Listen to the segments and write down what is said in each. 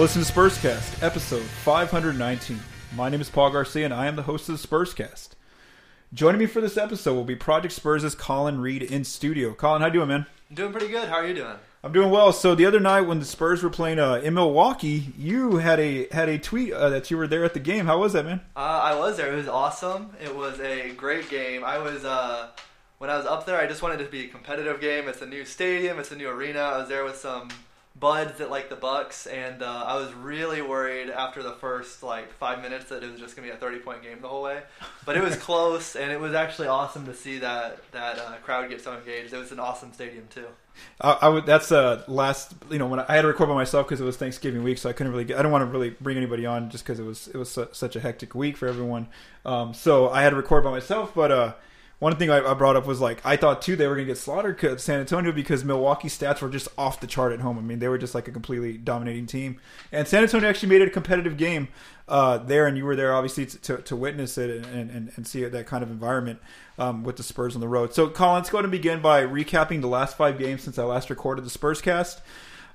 You're listening to Spurscast, episode 519. My name is Paul Garcia, and I am the host of the Spurscast. Joining me for this episode will be Project Spurs' Colin Reed in studio. Colin, how you doing, man? I'm doing pretty good. How are you doing? I'm doing well. So the other night when the Spurs were playing uh, in Milwaukee, you had a had a tweet uh, that you were there at the game. How was that, man? Uh, I was there. It was awesome. It was a great game. I was uh, when I was up there. I just wanted it to be a competitive game. It's a new stadium. It's a new arena. I was there with some buds that like the Bucks, and uh, I was really worried after the first like five minutes that it was just gonna be a thirty point game the whole way. But it was close, and it was actually awesome to see that that uh, crowd get so engaged. It was an awesome stadium too. I, I would. That's uh last. You know, when I, I had to record by myself because it was Thanksgiving week, so I couldn't really. Get, I don't want to really bring anybody on just because it was it was su- such a hectic week for everyone. Um, so I had to record by myself, but uh. One thing I, I brought up was like I thought too they were gonna get slaughtered San Antonio because Milwaukee stats were just off the chart at home. I mean they were just like a completely dominating team, and San Antonio actually made it a competitive game uh, there, and you were there obviously to, to, to witness it and, and, and see that kind of environment um, with the Spurs on the road. So Colin, let's go ahead and begin by recapping the last five games since I last recorded the Spurs cast.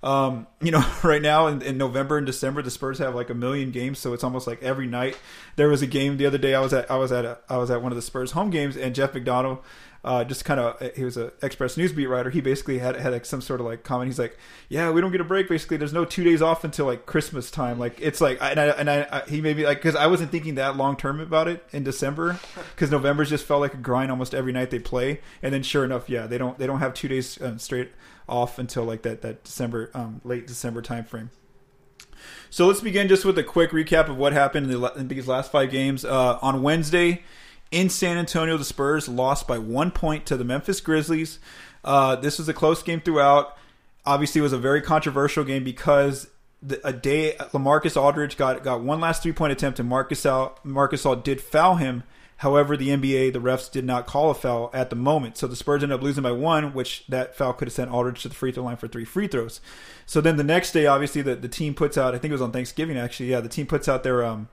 Um, you know, right now in, in November and December, the Spurs have like a million games, so it's almost like every night. There was a game the other day. I was at I was at a, I was at one of the Spurs home games, and Jeff McDonald, uh, just kind of he was an Express News beat writer. He basically had had like some sort of like comment. He's like, "Yeah, we don't get a break. Basically, there's no two days off until like Christmas time. Like it's like and I and I, I he made me like because I wasn't thinking that long term about it in December because November's just felt like a grind almost every night they play. And then sure enough, yeah, they don't they don't have two days um, straight off until like that that December um, late December time frame. So let's begin just with a quick recap of what happened in, the, in these last five games. Uh, on Wednesday in San Antonio, the Spurs lost by one point to the Memphis Grizzlies. Uh, this was a close game throughout. Obviously, it was a very controversial game because the, a day Lamarcus Aldridge got got one last three point attempt, and Marc Gasol, Marc Gasol did foul him. However, the NBA, the refs did not call a foul at the moment. So the Spurs ended up losing by one, which that foul could have sent Aldridge to the free throw line for three free throws. So then the next day, obviously, the, the team puts out, I think it was on Thanksgiving actually, yeah, the team puts out their, um,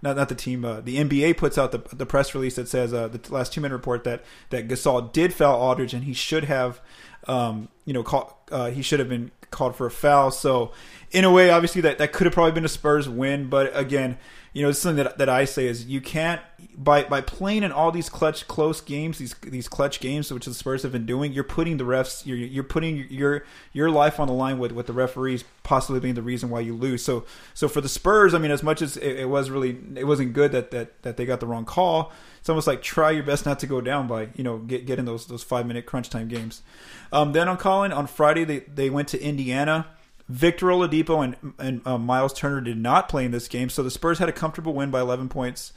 not, not the team, uh, the NBA puts out the, the press release that says, uh, the last two minute report that, that Gasol did foul Aldridge and he should have, um, you know, call, uh, he should have been called for a foul. So in a way, obviously, that, that could have probably been a Spurs win. But again, you know, something that, that I say is you can't by by playing in all these clutch close games, these these clutch games, which the Spurs have been doing. You're putting the refs, you're you're putting your your life on the line with with the referees possibly being the reason why you lose. So so for the Spurs, I mean, as much as it, it was really it wasn't good that that that they got the wrong call. It's almost like try your best not to go down by you know get get in those those five minute crunch time games. Um, then on Colin on Friday they they went to Indiana. Victor Oladipo and, and uh, Miles Turner did not play in this game, so the Spurs had a comfortable win by 11 points.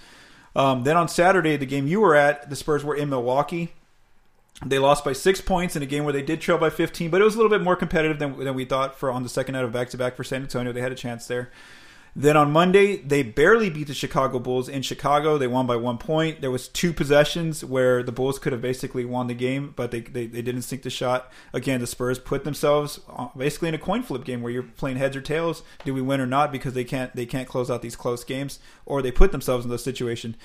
Um, then on Saturday, the game you were at, the Spurs were in Milwaukee. They lost by six points in a game where they did trail by 15, but it was a little bit more competitive than, than we thought for on the second night of back to back for San Antonio. They had a chance there. Then on Monday, they barely beat the Chicago Bulls in Chicago. They won by one point. There was two possessions where the Bulls could have basically won the game, but they, they, they didn't sink the shot. Again, the Spurs put themselves uh, basically in a coin flip game where you're playing heads or tails. Do we win or not? Because they can't they can't close out these close games, or they put themselves in this situation.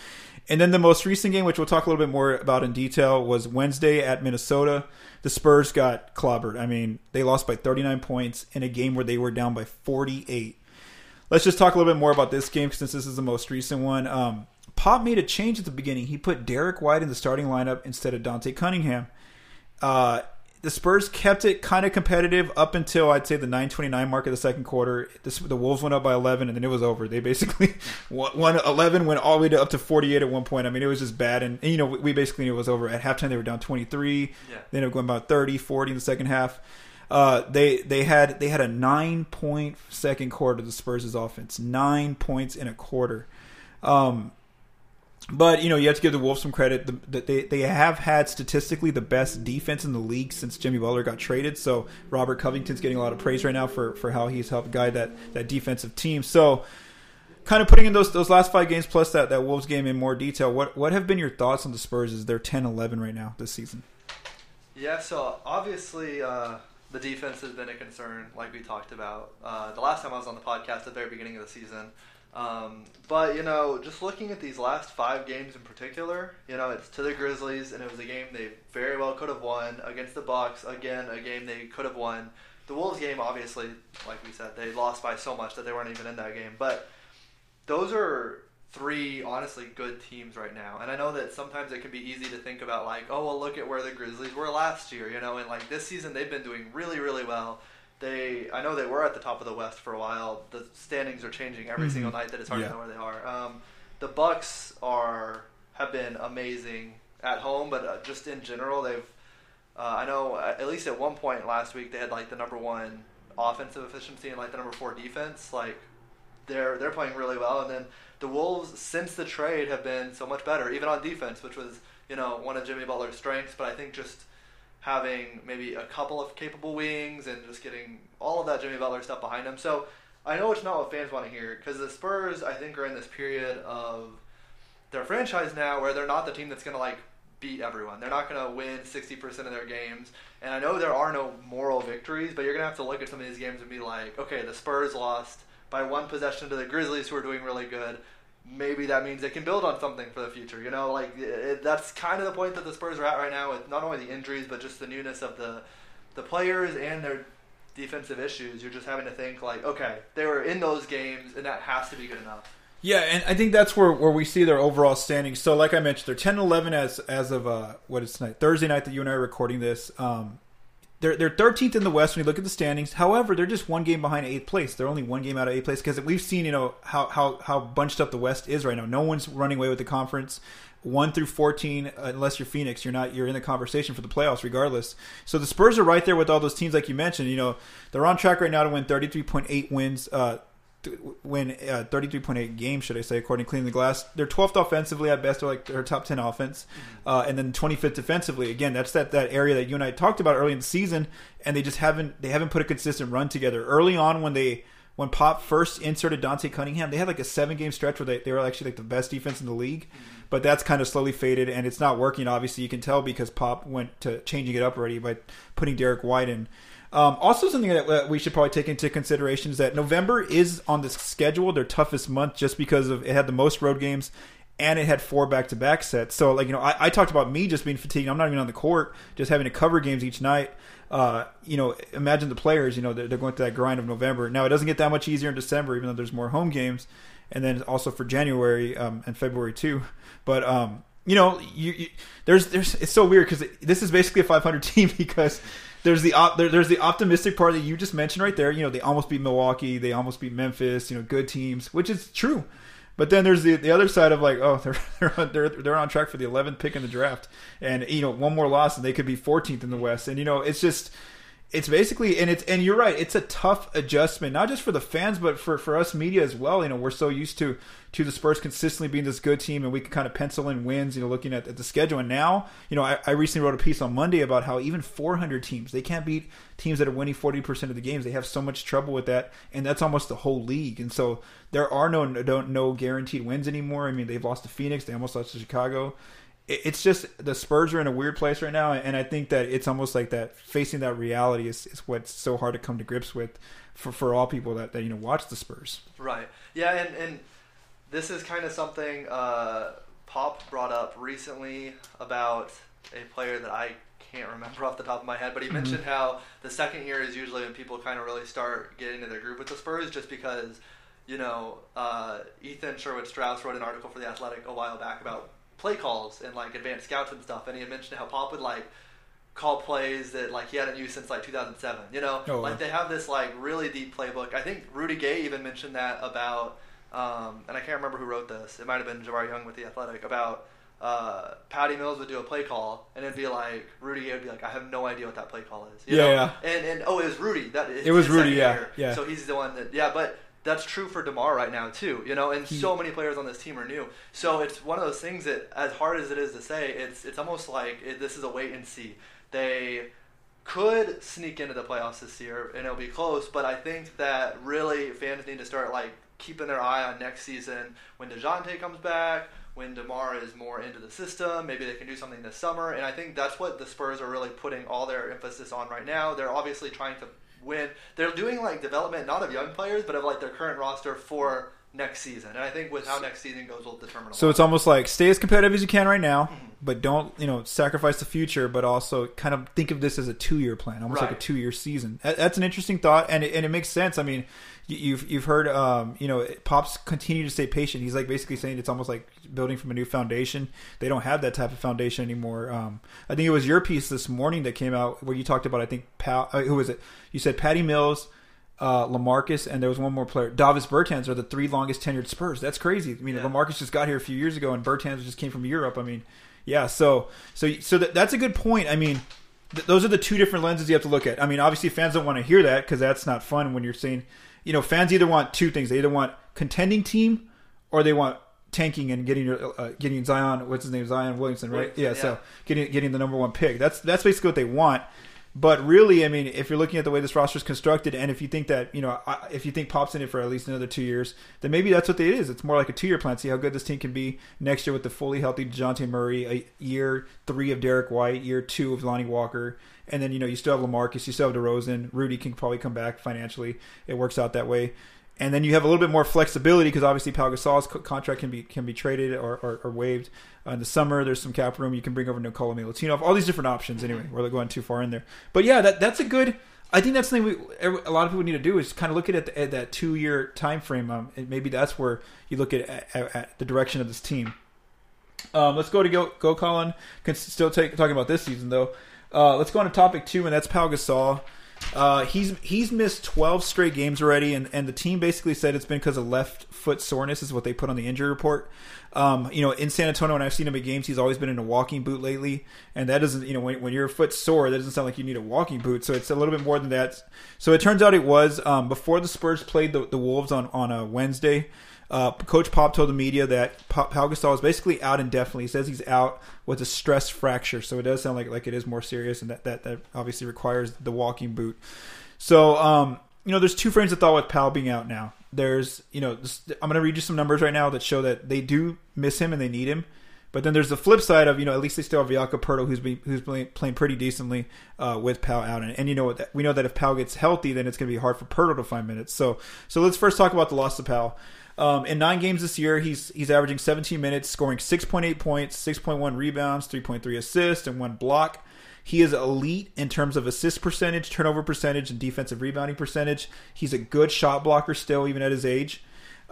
And then the most recent game, which we'll talk a little bit more about in detail, was Wednesday at Minnesota. The Spurs got clobbered. I mean, they lost by 39 points in a game where they were down by 48 let's just talk a little bit more about this game since this is the most recent one. Um, Pop made a change at the beginning. He put Derek White in the starting lineup instead of Dante Cunningham. Uh, the Spurs kept it kind of competitive up until I'd say the 9:29 mark of the second quarter. This, the Wolves went up by 11, and then it was over. They basically won 11, went all the way to up to 48 at one point. I mean, it was just bad, and, and you know we basically knew it was over at halftime. They were down 23. Yeah. They ended up going about 30, 40 in the second half. Uh, they they had they had a nine point second quarter. The Spurs' offense nine points in a quarter. Um, but you know you have to give the Wolves some credit. The, the, they they have had statistically the best defense in the league since Jimmy Butler got traded. So Robert Covington's getting a lot of praise right now for for how he's helped guide that that defensive team. So kind of putting in those those last five games plus that that Wolves game in more detail. What what have been your thoughts on the Spurs? Is they're 10-11 right now this season? Yeah, so obviously uh, the defense has been a concern, like we talked about uh, the last time I was on the podcast at the very beginning of the season. Um, but you know, just looking at these last five games in particular, you know, it's to the Grizzlies, and it was a game they very well could have won against the Bucks. Again, a game they could have won. the Wolves game, obviously, like we said, they lost by so much that they weren't even in that game. But those are three honestly good teams right now. And I know that sometimes it can be easy to think about like, oh well, look at where the Grizzlies were last year, you know, and like this season they've been doing really really well. They, I know they were at the top of the West for a while. The standings are changing every Mhm. single night. That it's hard Yeah. to know where they are. Um, the Bucks are have been amazing at home, but uh, just in general, they've. Uh, I know uh, at least at one point last week they had like the number one offensive efficiency and like the number four defense. Like they're they're playing really well, and then the Wolves since the trade have been so much better, even on defense, which was you know one of Jimmy Butler's strengths. But I think just having maybe a couple of capable wings and just getting all of that Jimmy Butler stuff behind him. So I know it's not what fans want to hear because the Spurs I think are in this period of their franchise now where they're not the team that's going to like beat everyone. They're not going to win 60% of their games. And I know there are no moral victories, but you're going to have to look at some of these games and be like, okay, the Spurs lost by one possession to the Grizzlies who are doing really good. Maybe that means they can build on something for the future. You know, like it, that's kind of the point that the Spurs are at right now with not only the injuries but just the newness of the the players and their defensive issues. You're just having to think like, okay, they were in those games and that has to be good enough. Yeah, and I think that's where, where we see their overall standing. So, like I mentioned, they're 10 11 as as of uh, what is tonight, Thursday night that you and I are recording this. Um, they're they're 13th in the West when you look at the standings. However, they're just one game behind eighth place. They're only one game out of eighth place because we've seen you know how how how bunched up the West is right now. No one's running away with the conference. One through fourteen, unless you're Phoenix, you're not. You're in the conversation for the playoffs, regardless. So the Spurs are right there with all those teams, like you mentioned. You know, they're on track right now to win 33.8 wins. Uh, win uh, 33.8 games, should I say, according to Clean the Glass. They're 12th offensively at best, or like their top 10 offense, uh, and then 25th defensively. Again, that's that, that area that you and I talked about early in the season, and they just haven't they haven't put a consistent run together. Early on, when they when Pop first inserted Dante Cunningham, they had like a seven game stretch where they, they were actually like the best defense in the league, but that's kind of slowly faded, and it's not working. Obviously, you can tell because Pop went to changing it up already by putting Derek White in. Um, also, something that uh, we should probably take into consideration is that November is on the schedule their toughest month just because of it had the most road games and it had four back to back sets. So, like you know, I, I talked about me just being fatigued. I'm not even on the court, just having to cover games each night. Uh, you know, imagine the players. You know, they're, they're going through that grind of November. Now, it doesn't get that much easier in December, even though there's more home games, and then also for January um, and February too. But um, you know, you, you there's there's it's so weird because this is basically a 500 team because there's the op, there, there's the optimistic part that you just mentioned right there. You know, they almost beat Milwaukee, they almost beat Memphis. You know, good teams, which is true. But then there's the the other side of like, oh, they're they're they're, they're on track for the 11th pick in the draft, and you know, one more loss and they could be 14th in the West. And you know, it's just it's basically and it's and you're right it's a tough adjustment not just for the fans but for for us media as well. You know we're so used to to the spurs consistently being this good team and we can kind of pencil in wins you know looking at, at the schedule. And now you know I, I recently wrote a piece on monday about how even 400 teams they can't beat teams that are winning 40% of the games. They have so much trouble with that and that's almost the whole league. And so there are no no, no guaranteed wins anymore. I mean they've lost to phoenix. They almost lost to chicago it's just the Spurs are in a weird place right now, and I think that it's almost like that facing that reality is, is what's so hard to come to grips with for, for all people that, that you know watch the Spurs. Right. Yeah, and and this is kind of something uh, Pop brought up recently about a player that I can't remember off the top of my head, but he Mhm. mentioned how the second year is usually when people kind of really start getting into their group with the Spurs, just because you know uh, Ethan Sherwood Strauss wrote an article for the Athletic a while back about play calls and like advanced scouts and stuff, and he had mentioned how Pop would like call plays that like he hadn't used since like 2007. You know, Oh, wow. like they have this like really deep playbook. I think Rudy Gay even mentioned that about, um, and I can't remember who wrote this. It might have been Jabari Young with the Athletic about. Uh, Patty Mills would do a play call, and it'd be like Rudy Gay would be like, "I have no idea what that play call is." You Yeah, know? yeah. And and oh, it was Rudy. That It was Rudy, yeah, year. yeah. So he's the one that yeah, but that's true for Demar right now too. You know, and so many players on this team are new. So it's one of those things that, as hard as it is to say, it's it's almost like it, this is a wait and see. They could sneak into the playoffs this year, and it'll be close. But I think that really fans need to start like keeping their eye on next season when Dejounte comes back. When Demar is more into the system, maybe they can do something this summer, and I think that's what the Spurs are really putting all their emphasis on right now. They're obviously trying to win. They're doing like development not of young players, but of like their current roster for next season. And I think with how next season goes will determine. So lot. it's almost like stay as competitive as you can right now. but don't you know sacrifice the future, but also kind of think of this as a two year plan, almost like a two year season. That's an interesting thought, and it, and it makes sense. I mean, you- you've you've heard um, you know pops continue to stay patient. He's like basically saying it's almost like building from a new foundation. They don't have that type of foundation anymore. Um, I think it was your piece this morning that came out where you talked about I think Pal, uh, who was it? You said Patty Mills. Uh, Lamarcus and there was one more player. Davis Bertans are the three longest tenured Spurs. That's crazy. I mean, Yeah. Lamarcus just got here a few years ago, and Bertans just came from Europe. I mean, yeah. So, so, so that, that's a good point. I mean, th- those are the two different lenses you have to look at. I mean, obviously, fans don't want to hear that because that's not fun when you're saying, you know, fans either want two things: they either want contending team or they want tanking and getting your uh, getting Zion. What's his name? Zion Williamson, right? Williamson, yeah, So getting getting the number one pick. That's that's basically what they want. But really, I mean, if you're looking at the way this roster is constructed, and if you think that you know, if you think Pop's in it for at least another two years, then maybe that's what it is. It's more like a two-year plan. See how good this team can be next year with the fully healthy Dejounte Murray, a year three of Derek White, year two of Lonnie Walker, and then you know you still have Lamarcus, you still have DeRozan, Rudy can probably come back financially. It works out that way. And then you have a little bit more flexibility because obviously Pau Gasol's co- contract can be can be traded or, or, or waived uh, in the summer. There's some cap room. You can bring over Nikola Milutinov. All these different options. Anyway, we're going too far in there. But yeah, that that's a good. I think that's something we a lot of people need to do is kind of look at it at, at that two year time frame. Um, and maybe that's where you look at, at, at the direction of this team. Um, let's go to go go Colin. Can still take, talking about this season though. Uh, let's go on to topic two, and that's Pau Gasol. Uh, he's he's missed 12 straight games already, and, and the team basically said it's been because of left foot soreness, is what they put on the injury report. Um, you know, in San Antonio, when I've seen him at games, he's always been in a walking boot lately, and that doesn't, you know, when, when your foot's sore, that doesn't sound like you need a walking boot. So it's a little bit more than that. So it turns out it was um, before the Spurs played the, the Wolves on on a Wednesday. Uh, Coach Pop told the media that Pa- Pau Gasol is basically out indefinitely. He says he's out with a stress fracture, so it does sound like like it is more serious, and that that, that obviously requires the walking boot. So, um, you know, there's two frames of thought with Powell being out now. There's, you know, this, I'm going to read you some numbers right now that show that they do miss him and they need him. But then there's the flip side of, you know, at least they still have Jakob Poeltl, who's been, who's playing, playing pretty decently uh, with Powell out. And, and you know what? We know that if Powell gets healthy, then it's going to be hard for Poeltl to find minutes. So, so let's first talk about the loss of Powell. Um, in nine games this year, he's he's averaging 17 minutes, scoring 6.8 points, 6.1 rebounds, 3.3 assists, and one block. He is elite in terms of assist percentage, turnover percentage, and defensive rebounding percentage. He's a good shot blocker still, even at his age.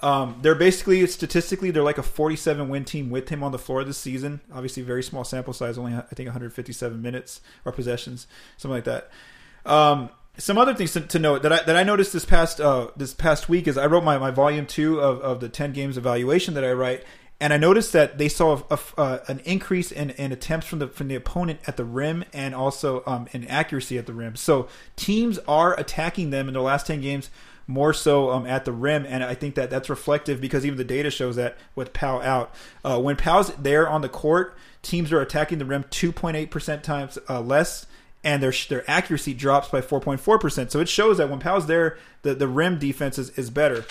Um, they're basically statistically they're like a 47 win team with him on the floor this season. Obviously, very small sample size, only I think 157 minutes or possessions, something like that. Um, some other things to, to note that I that I noticed this past uh, this past week is I wrote my, my volume two of, of the 10 games evaluation that I write, and I noticed that they saw a, a- uh, an increase in, in attempts from the from the opponent at the rim and also um, in accuracy at the rim. So teams are attacking them in the last 10 games more so um, at the rim, and I think that that's reflective because even the data shows that with Powell out, uh, when Powell's there on the court, teams are attacking the rim 2.8 percent times uh, less, and their their accuracy drops by 4.4 percent. So it shows that when Powell's there, the the rim defense is, is better.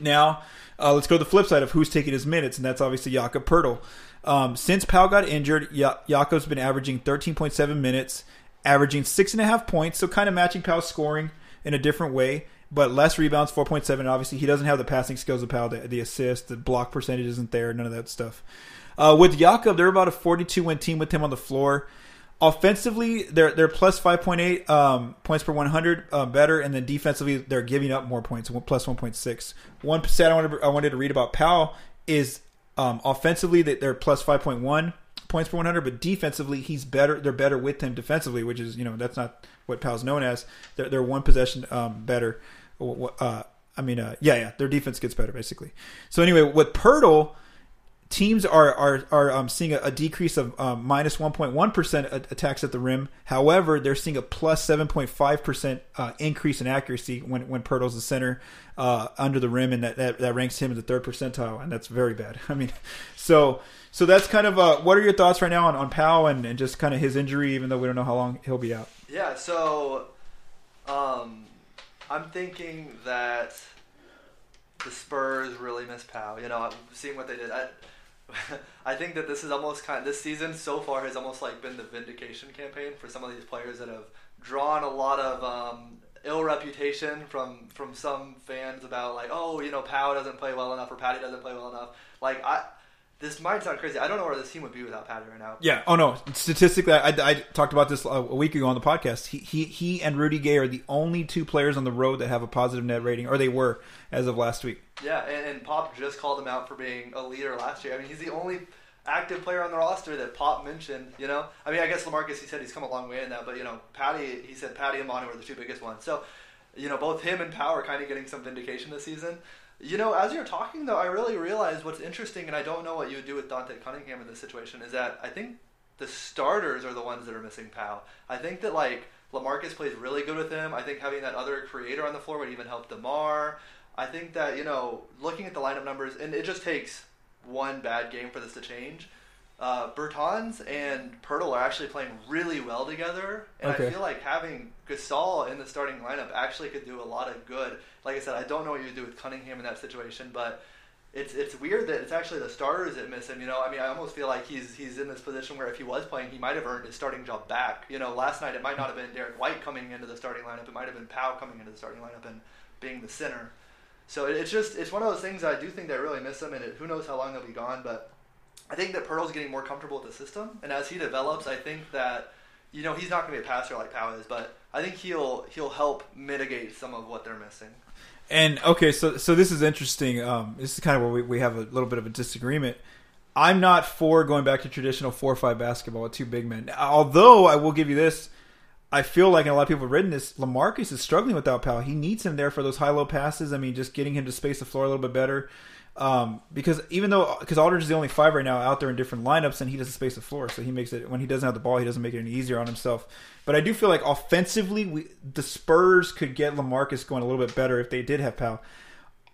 Now, uh, let's go to the flip side of who's taking his minutes, and that's obviously Jakob Poeltl. Um, since Powell got injured, ja- Jakob's been averaging 13.7 minutes, averaging six and a half points, so kind of matching Powell's scoring in a different way, but less rebounds, 4.7. Obviously, he doesn't have the passing skills of Powell, the, the assist, the block percentage isn't there, none of that stuff. Uh, with Jakob, they're about a 42 win team with him on the floor. Offensively, they're they're plus 5.8 um, points per 100 uh, better, and then defensively, they're giving up more points, plus 1.6. One stat I wanted, I wanted to read about Powell is um, offensively that they're plus 5.1 points per 100, but defensively he's better. They're better with him defensively, which is you know that's not what Powell's known as. They're, they're one possession um, better. Uh, I mean, uh, yeah, yeah, their defense gets better basically. So anyway, with Poeltl teams are are are um, seeing a, a decrease of um, minus 1.1 percent attacks at the rim. However, they're seeing a plus 7.5 percent uh, increase in accuracy when when Poeltl's the center uh, under the rim, and that, that that ranks him in the third percentile, and that's very bad. I mean, so so that's kind of uh, what are your thoughts right now on on Powell and, and just kind of his injury, even though we don't know how long he'll be out. Yeah, so um, I'm thinking that the Spurs really miss Powell. You know, seeing what they did. I, I think that this is almost kind. This season so far has almost like been the vindication campaign for some of these players that have drawn a lot of um, ill reputation from from some fans about like, oh, you know, Powell doesn't play well enough or Patty doesn't play well enough. Like I, this might sound crazy. I don't know where this team would be without Patty right now. Yeah. Oh no. Statistically, I, I talked about this a week ago on the podcast. He, he he and Rudy Gay are the only two players on the road that have a positive net rating, or they were as of last week. Yeah, and, and Pop just called him out for being a leader last year. I mean, he's the only active player on the roster that Pop mentioned. You know, I mean, I guess Lamarcus he said he's come a long way in that, but you know, Patty he said Patty and Monty were the two biggest ones. So, you know, both him and Pau kind of getting some vindication this season. You know, as you're talking though, I really realized what's interesting, and I don't know what you would do with Dante Cunningham in this situation. Is that I think the starters are the ones that are missing Pau. I think that like Lamarcus plays really good with him. I think having that other creator on the floor would even help Demar. I think that you know, looking at the lineup numbers, and it just takes one bad game for this to change uh, Bertans and Poeltl are actually playing really well together, and okay. I feel like having Gasol in the starting lineup actually could do a lot of good. Like I said, I don't know what you'd do with Cunningham in that situation, but it's it's weird that it's actually the starters that miss him. You know, I mean, I almost feel like he's he's in this position where if he was playing, he might have earned his starting job back. You know, last night it might not have been Derek White coming into the starting lineup; it might have been Pau coming into the starting lineup and being the center. So it's just it's one of those things I do think they really miss him, and it, who knows how long they'll be gone, but I think that Poeltl's getting more comfortable with the system, and as he develops, I think that you know he's not going to be a passer like Powell is, but I think he'll he'll help mitigate some of what they're missing. And okay, so so this is interesting. Um, this is kind of where we, we have a little bit of a disagreement. I'm not for going back to traditional four or five basketball with two big men. Although I will give you this, I feel like and a lot of people have written this. Lamarcus is struggling without Pau. He needs him there for those high low passes. I mean, just getting him to space the floor a little bit better. Um, because even though because Aldridge is the only five right now out there in different lineups, and he doesn't space the floor, so he makes it when he doesn't have the ball, he doesn't make it any easier on himself. But I do feel like offensively, we, the Spurs could get Lamarcus going a little bit better if they did have Pau.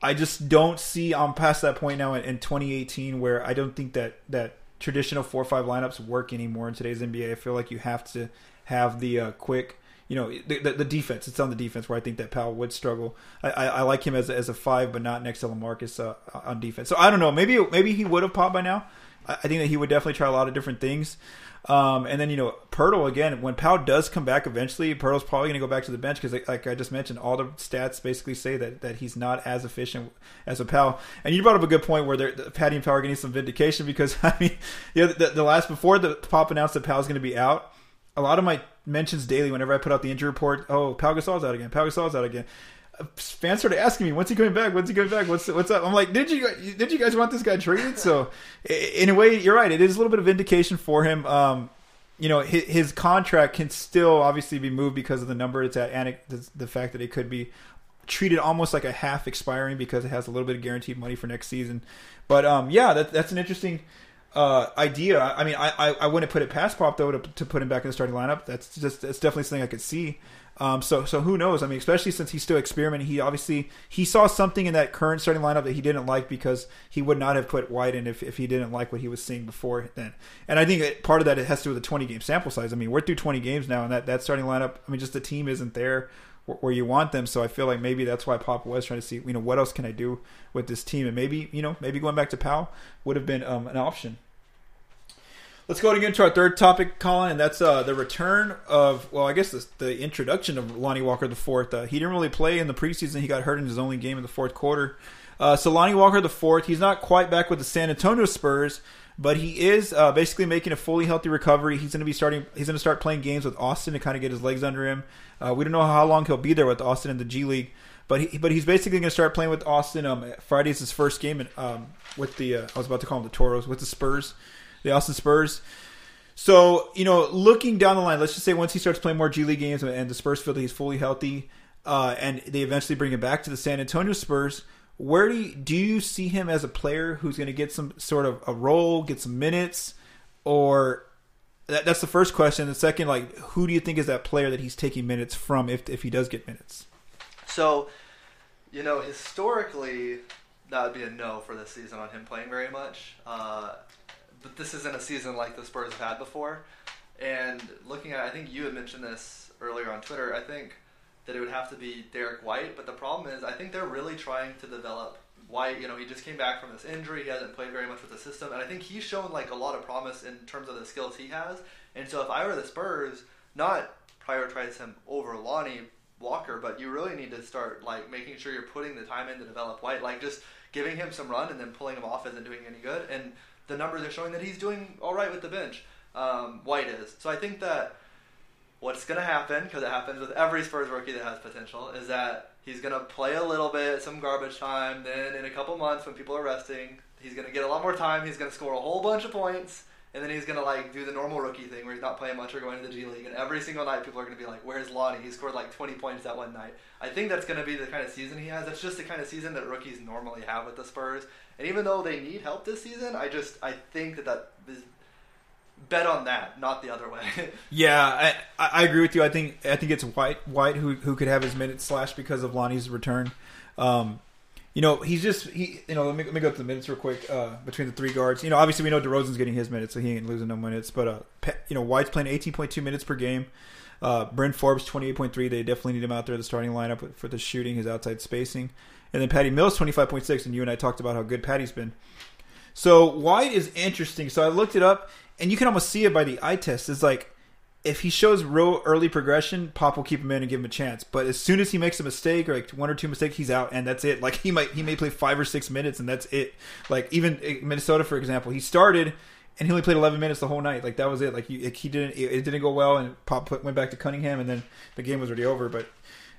I just don't see. I'm past that point now in, in 2018 where I don't think that that traditional four or five lineups work anymore in today's NBA. I feel like you have to have the uh, quick you know the, the, the, defense. It's on the defense where I think that Powell would struggle. I, I, I like him as a, as a five, but not next to Lamarcus uh, on defense. So I don't know. Maybe maybe he would have popped by now. I, I think that he would definitely try a lot of different things. Um, and then you know Poeltl again. When Powell does come back eventually, Poeltl's probably going to go back to the bench because, like, like, I just mentioned, all the stats basically say that, that he's not as efficient as a Powell. And you brought up a good point where Patty and Powell are getting some vindication because I mean, you know, the, the last before the Pop announced that Powell's going to be out, a lot of my mentions daily whenever I put out the injury report. Oh, Pau Gasol's out again. Pau Gasol's out again. Fans started asking me, "When's he coming back? When's he coming back? What's what's up?" I'm like, "Did you did you guys want this guy traded?" So, in a way, you're right. It is a little bit of indication for him. Um, you know, his, his, contract can still obviously be moved because of the number it's at, and the, the fact that it could be treated almost like a half expiring because it has a little bit of guaranteed money for next season. But um, yeah, that, that's an interesting uh, idea. I mean, I, I, I, wouldn't put it past Pop though to, to put him back in the starting lineup. That's just that's definitely something I could see. Um, so so who knows? I mean, especially since he's still experimenting. He obviously he saw something in that current starting lineup that he didn't like because he would not have put White in if, if he didn't like what he was seeing before then. And I think part of that it has to do with the 20 game sample size. I mean, we're through 20 games now, and that that starting lineup. I mean, just the team isn't there where you want them. So I feel like maybe that's why Pop was trying to see, you know, what else can I do with this team, and maybe you know maybe going back to Powell would have been um, an option. Let's go again to our third topic, Colin, and that's uh, the return of, well, I guess the, the introduction of Lonnie Walker the fourth. Uh, he didn't really play in the preseason. He got hurt in his only game in the fourth quarter. Uh, so Lonnie Walker the fourth, he's not quite back with the San Antonio Spurs, but he is uh, basically making a fully healthy recovery. He's going to be starting. He's going to start playing games with Austin to kind of get his legs under him. Uh, we don't know how long he'll be there with Austin in the G League, but he, but he's basically going to start playing with Austin. Um, Friday is his first game um, with the uh, I was about to call him the Toros with the Spurs, the Austin Spurs. So, you know, looking down the line, let's just say once he starts playing more G League games and the Spurs feel that he's fully healthy, uh, and they eventually bring him back to the San Antonio Spurs, where do you, do you see him as a player who's going to get some sort of a role, get some minutes, or that, that's the first question. The second, like, who do you think is that player that he's taking minutes from if if he does get minutes? So, you know, historically, that would be a no for this season on him playing very much. Uh, but this isn't a season like the Spurs have had before. And looking at, I think you had mentioned this earlier on Twitter. I think that it would have to be Derek White, but the problem is, I think they're really trying to develop White. You know, he just came back from this injury. He hasn't played very much with the system, and I think he's shown like a lot of promise in terms of the skills he has. And so, if I were the Spurs, not prioritize him over Lonnie Walker, but you really need to start like making sure you're putting the time in to develop White, like just giving him some run and then pulling him off isn't doing any good. And the numbers are showing that he's doing all right with the bench. Um, White is. So I think that what's going to happen, because it happens with every Spurs rookie that has potential, is that he's going to play a little bit, some garbage time. Then in a couple months, when people are resting, he's going to get a lot more time. He's going to score a whole bunch of points. And then he's gonna like do the normal rookie thing where he's not playing much or going to the G League, and every single night people are gonna be like, "Where's Lonnie? He scored like 20 points that one night." I think that's gonna be the kind of season he has. That's just the kind of season that rookies normally have with the Spurs. And even though they need help this season, I just I think that that is bet on that, not the other way. yeah, I, I agree with you. I think I think it's White White who who could have his minutes slashed because of Lonnie's return. Um, you know, he's just he. You know, let me let me go to the minutes real quick uh, between the three guards. You know, obviously we know DeRozan's getting his minutes, so he ain't losing no minutes. But uh, you know, White's playing eighteen point two minutes per game. Uh, Bryn Forbes twenty eight point three. They definitely need him out there the starting lineup for the shooting, his outside spacing, and then Patty Mills twenty five point six. And you and I talked about how good Patty's been. So White is interesting. So I looked it up, and you can almost see it by the eye test. It's like if he shows real early progression, Pop will keep him in and give him a chance. But as soon as he makes a mistake or like one or two mistakes, he's out and that's it. Like he might he may play five or six minutes and that's it. Like even Minnesota, for example, he started and he only played 11 minutes the whole night. Like that was it. Like he, he didn't it didn't go well and Pop went back to Cunningham and then the game was already over. But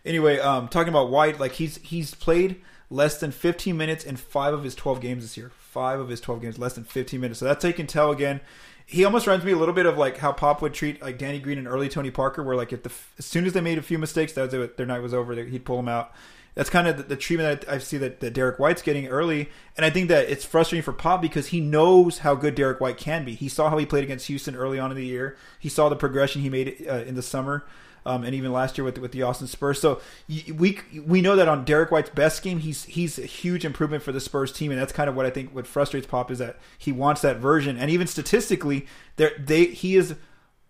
anyway, um, talking about White, like he's he's played less than 15 minutes in five of his 12 games this year. Five of his 12 games, less than 15 minutes. So that's how you can tell again he almost reminds me a little bit of like how Pop would treat like Danny Green and early Tony Parker, where like the as soon as they made a few mistakes, that was it, their night was over. He'd pull them out. That's kind of the, the treatment that I see that, that Derek White's getting early, and I think that it's frustrating for Pop because he knows how good Derek White can be. He saw how he played against Houston early on in the year. He saw the progression he made uh, in the summer um, and even last year with with the Austin Spurs. So we we know that on Derek White's best game, he's he's a huge improvement for the Spurs team, and that's kind of what I think what frustrates Pop is that he wants that version, and even statistically, they they he is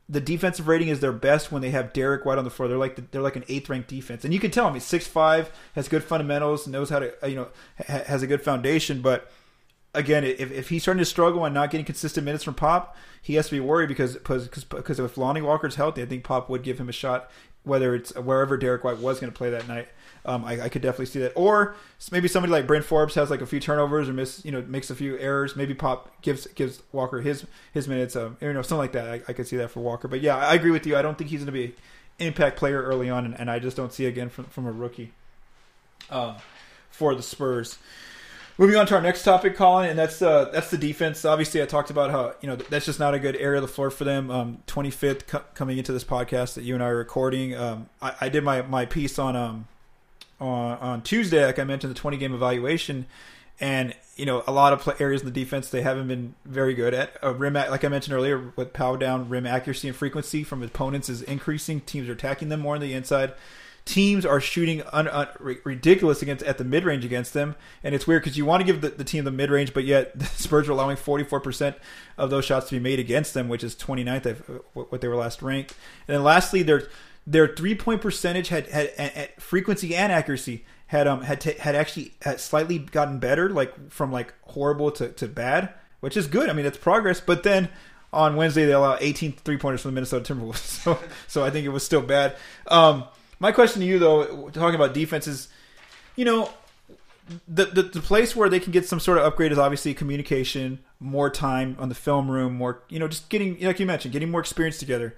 the defensive rating is their best when they have Derek White on the floor. They're like the, they're like an eighth ranked defense, and you can tell him he's six five, has good fundamentals, knows how to you know ha- has a good foundation, but again, if, if he's starting to struggle and not getting consistent minutes from Pop, he has to be worried because because because if Lonnie Walker's healthy, I think Pop would give him a shot, whether it's wherever Derek White was going to play that night. Um, I, I, could definitely see that. Or maybe somebody like Bryn Forbes has like a few turnovers or miss, you know, makes a few errors. Maybe Pop gives gives Walker his his minutes. Um, you know, something like that. I, I could see that for Walker. But yeah, I agree with you. I don't think he's going to be impact player early on, and, and, I just don't see again from from a rookie. Um, for the Spurs. Moving on to our next topic, Colin, and that's uh, that's the defense. Obviously, I talked about how you know that's just not a good area of the floor for them. Um, 25th co- coming into this podcast that you and I are recording. Um, I, I, did my, my piece on um on, on Tuesday, like I mentioned, the 20 game evaluation, and you know a lot of areas in the defense they haven't been very good at. Uh, rim, like I mentioned earlier, with power down, rim accuracy and frequency from opponents is increasing. Teams are attacking them more on the inside teams are shooting un, un, ridiculous against at the mid range against them, and it's weird because you want to give the, the team the mid range, but yet the Spurs are allowing 44 percent of those shots to be made against them, which is 29th of uh, what they were last ranked. And then lastly, their their three point percentage had had at frequency and accuracy had um had t- had actually had slightly gotten better, like from like horrible to, to bad, which is good. I mean, it's progress, but then on Wednesday they allowed 18 three pointers from the Minnesota Timberwolves, so so I think it was still bad. Um, my question to you, though, talking about defense is, you know, the, the, the place where they can get some sort of upgrade is obviously communication, more time on the film room, more you know, just getting like you mentioned, getting more experience together.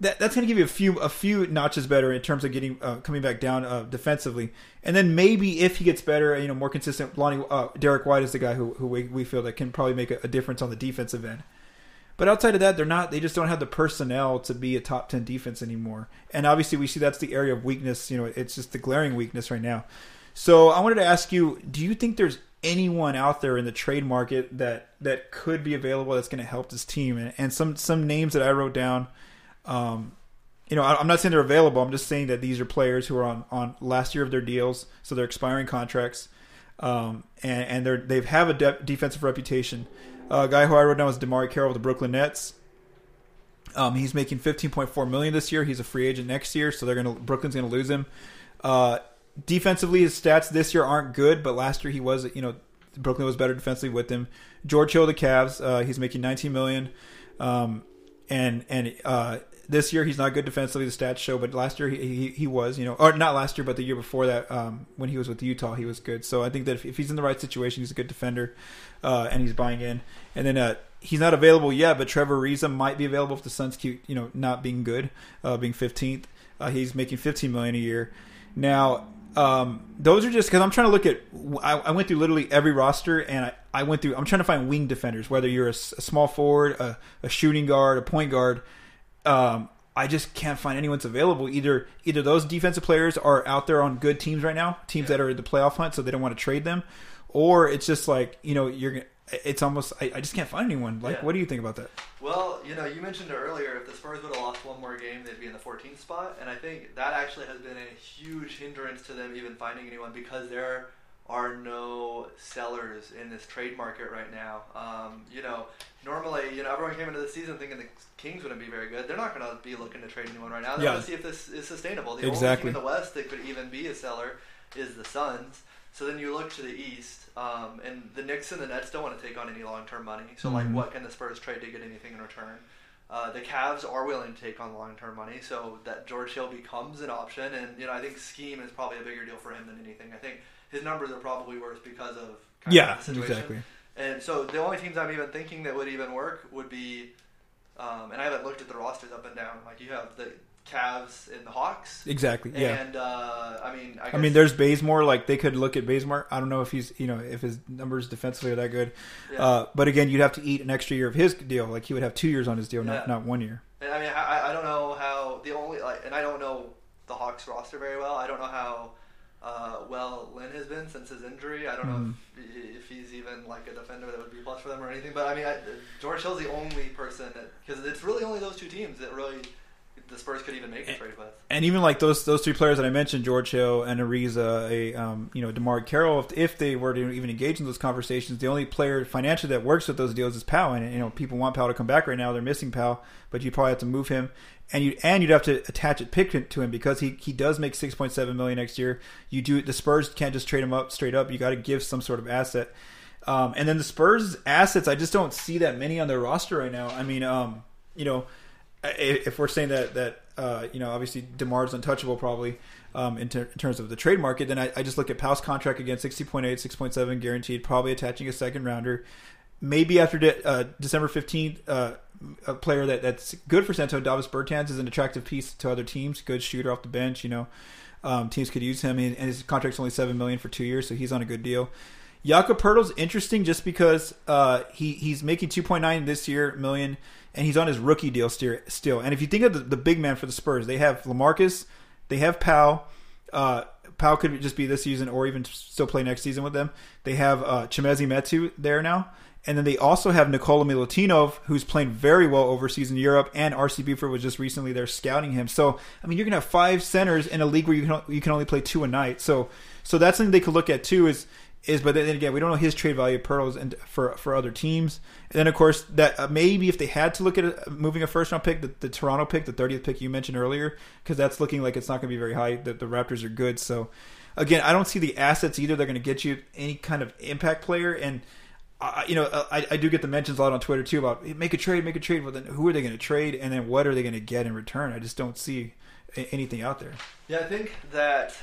That that's going to give you a few a few notches better in terms of getting uh, coming back down uh, defensively, and then maybe if he gets better, you know, more consistent. Lonnie uh, Derek White is the guy who who we, we feel that can probably make a, a difference on the defensive end. But outside of that, they're not. They just don't have the personnel to be a top ten defense anymore. And obviously, we see that's the area of weakness. You know, it's just the glaring weakness right now. So I wanted to ask you: Do you think there's anyone out there in the trade market that that could be available that's going to help this team? And, and, some some names that I wrote down. Um, you know, I'm not saying they're available. I'm just saying that these are players who are on, on last year of their deals, so they're expiring contracts, um, and, and they're they have a de- defensive reputation. A guy who I wrote down was DeMarre Carroll with the Brooklyn Nets. Um, he's making 15.4 million this year. He's a free agent next year, so they're gonna Brooklyn's gonna lose him. Uh, defensively, his stats this year aren't good, but last year he was, you know, Brooklyn was better defensively with him. George Hill, the Cavs, uh, he's making 19 million. Um, and and uh, this year he's not good defensively. The stats show, but last year he, he, he was, you know, or not last year, but the year before that, um, when he was with Utah, he was good. So I think that if, if he's in the right situation, he's a good defender, uh, and he's buying in. And then uh, he's not available yet, but Trevor Ariza might be available if the Suns keep, you know, not being good, uh, being 15th. Uh, he's making 15 million a year. Now, um, those are just because I'm trying to look at. I, I, went through literally every roster, and I, I went through. I'm trying to find wing defenders, whether you're a, a small forward, a, a, shooting guard, a point guard. Um, I just can't find anyone's available. Either either those defensive players are out there on good teams right now, teams yeah. that are in the playoff hunt, so they don't want to trade them, or it's just like you know you're it's almost I, I just can't find anyone. Like, yeah. what do you think about that? Well, you know, you mentioned earlier if the Spurs would have lost one more game, they'd be in the 14th spot, and I think that actually has been a huge hindrance to them even finding anyone because there are no sellers in this trade market right now. Um, you know, normally, you know, everyone came into the season thinking the Kings wouldn't be very good. They're not going to be looking to trade anyone right now. They're yeah. going to see if this is sustainable. The exactly. only team in the West that could even be a seller is the Suns. So then you look to the East, um, and the Knicks and the Nets don't want to take on any long-term money. So mm-hmm. like, what can the Spurs trade to get anything in return? Uh, the Cavs are willing to take on long-term money, so that George Hill becomes an option. And you know, I think scheme is probably a bigger deal for him than anything. I think his numbers are probably worse because of yeah, of exactly. And so the only teams I'm even thinking that would even work would be, um, and I haven't looked at the rosters up and down. Like you have the Cavs and the Hawks. Exactly. Yeah. And uh, I mean, I, I, mean, there's Bazemore. Like they could look at Bazemore. I don't know if he's, you know, if his numbers defensively are that good. Yeah. Uh, but again, you'd have to eat an extra year of his deal. Like he would have two years on his deal, yeah. not not one year. And I mean, I, I don't know how the only like, and I don't know the Hawks roster very well. I don't know how uh, well Len has been since his injury. I don't mm. know mm-hmm. if, if, he's even like a defender that would be plus for them or anything. But I mean, I, George Hill's the only person because it's really only those two teams that really the Spurs could even make a trade with. And even like those those three players that I mentioned, George Hill and Ariza, a um, you know DeMarre Carroll, if, if, they were to even engage in those conversations, the only player financially that works with those deals is Powell. And you know people want Powell to come back right now; they're missing Powell, but you probably have to move him, and you and you'd have to attach a pick to him because he he does make six point seven million next year. You do the Spurs can't just trade him up straight up. You got to give some sort of asset. Um, and then the Spurs assets, I just don't see that many on their roster right now. I mean, um, you know if we're saying that that uh, you know obviously Demar's untouchable probably um, in, ter- in, terms of the trade market, then I, I just look at Powell's contract again, 60.8, 6.7 guaranteed, probably attaching a second rounder. Maybe after de- uh, December 15th, uh, a player that, that's good for Santo Davis Bertans is an attractive piece to other teams, good shooter off the bench. You know, um, teams could use him, and his contract's only seven million for two years, so he's on a good deal. Jakob Poeltl's interesting just because uh, he he's making 2.9 this year million and he's on his rookie deal still. And if you think of the, the big man for the Spurs, they have Lamarcus, they have Powell. Uh, Powell could just be this season or even still play next season with them. They have uh, Chimezie Metu there now. And then they also have Nikola Milutinov, who's playing very well overseas in Europe, and RC Buford was just recently there scouting him. So, I mean, you're going to have five centers in a league where you can you can only play two a night. So, so that's something they could look at too. Is is but then again we don't know his trade value Poeltl's and for for other teams and then of course that uh, maybe if they had to look at a, moving a first round pick the, the toronto pick the 30th pick you mentioned earlier because that's looking like it's not going to be very high that the raptors are good so again i don't see the assets either they're going to get you any kind of impact player and uh, you know I, I do get the mentions a lot on twitter too about make a trade make a trade but then who are they going to trade and then what are they going to get in return i just don't see anything out there yeah i think that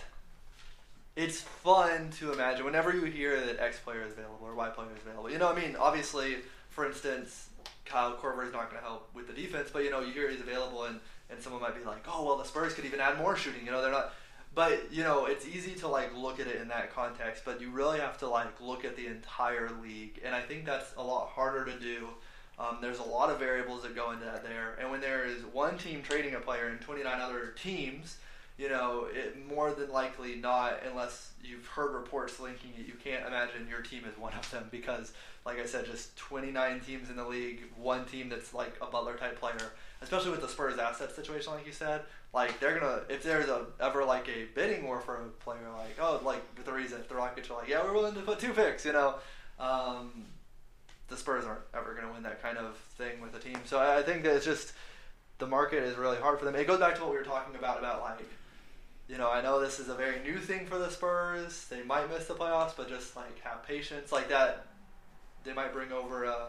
it's fun to imagine whenever you hear that X player is available or Y player is available. You know, I mean, obviously, for instance, Kyle Korver is not going to help with the defense, but you know, you hear he's available, and and someone might be like, oh, well, the Spurs could even add more shooting. You know, they're not. But you know, it's easy to like look at it in that context, but you really have to like look at the entire league, and I think that's a lot harder to do. Um, there's a lot of variables that go into that there, and when there is one team trading a player and 29 other teams you know, it more than likely not, unless you've heard reports linking it, you can't imagine your team is one of them because, like I said, just 29 teams in the league, one team that's like a Butler type player, especially with the Spurs asset situation, like you said, like they're gonna if there's a ever like a bidding war for a player, like oh, like the reason if the Rockets are like, yeah, we're willing to put two picks, you know. Um, the Spurs aren't ever to win that kind of thing with a team. So I think that it's just the market is really hard for them. It goes back to what we were talking about about like you know, I know this is a very new thing for the Spurs. They might miss the playoffs, but just like have patience, like that. They might bring over uh,